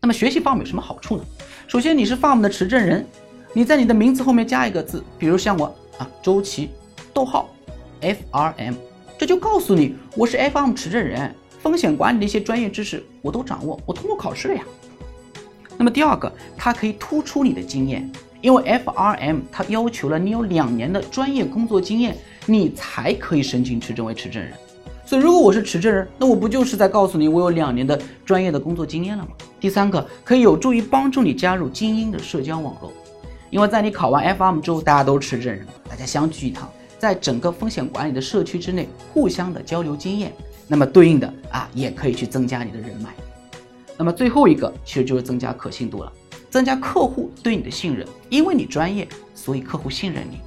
那么学习 FARM 有什么好处呢？首先，你是 FARM 的持证人，你在你的名字后面加一个字，比如像我啊，周琦，逗号，FRM，这就告诉你我是 FRM 持证人，风险管理的一些专业知识我都掌握，我通过考试了呀。那么第二个，它可以突出你的经验，因为 FRM 它要求了你有两年的专业工作经验，你才可以申请持证为持证人。所以，如果我是持证人，那我不就是在告诉你我有两年的专业的工作经验了吗？第三个，可以有助于帮助你加入精英的社交网络，因为在你考完 F M 之后，大家都是持证人，大家相聚一堂，在整个风险管理的社区之内互相的交流经验，那么对应的啊，也可以去增加你的人脉。那么最后一个其实就是增加可信度了，增加客户对你的信任，因为你专业，所以客户信任你。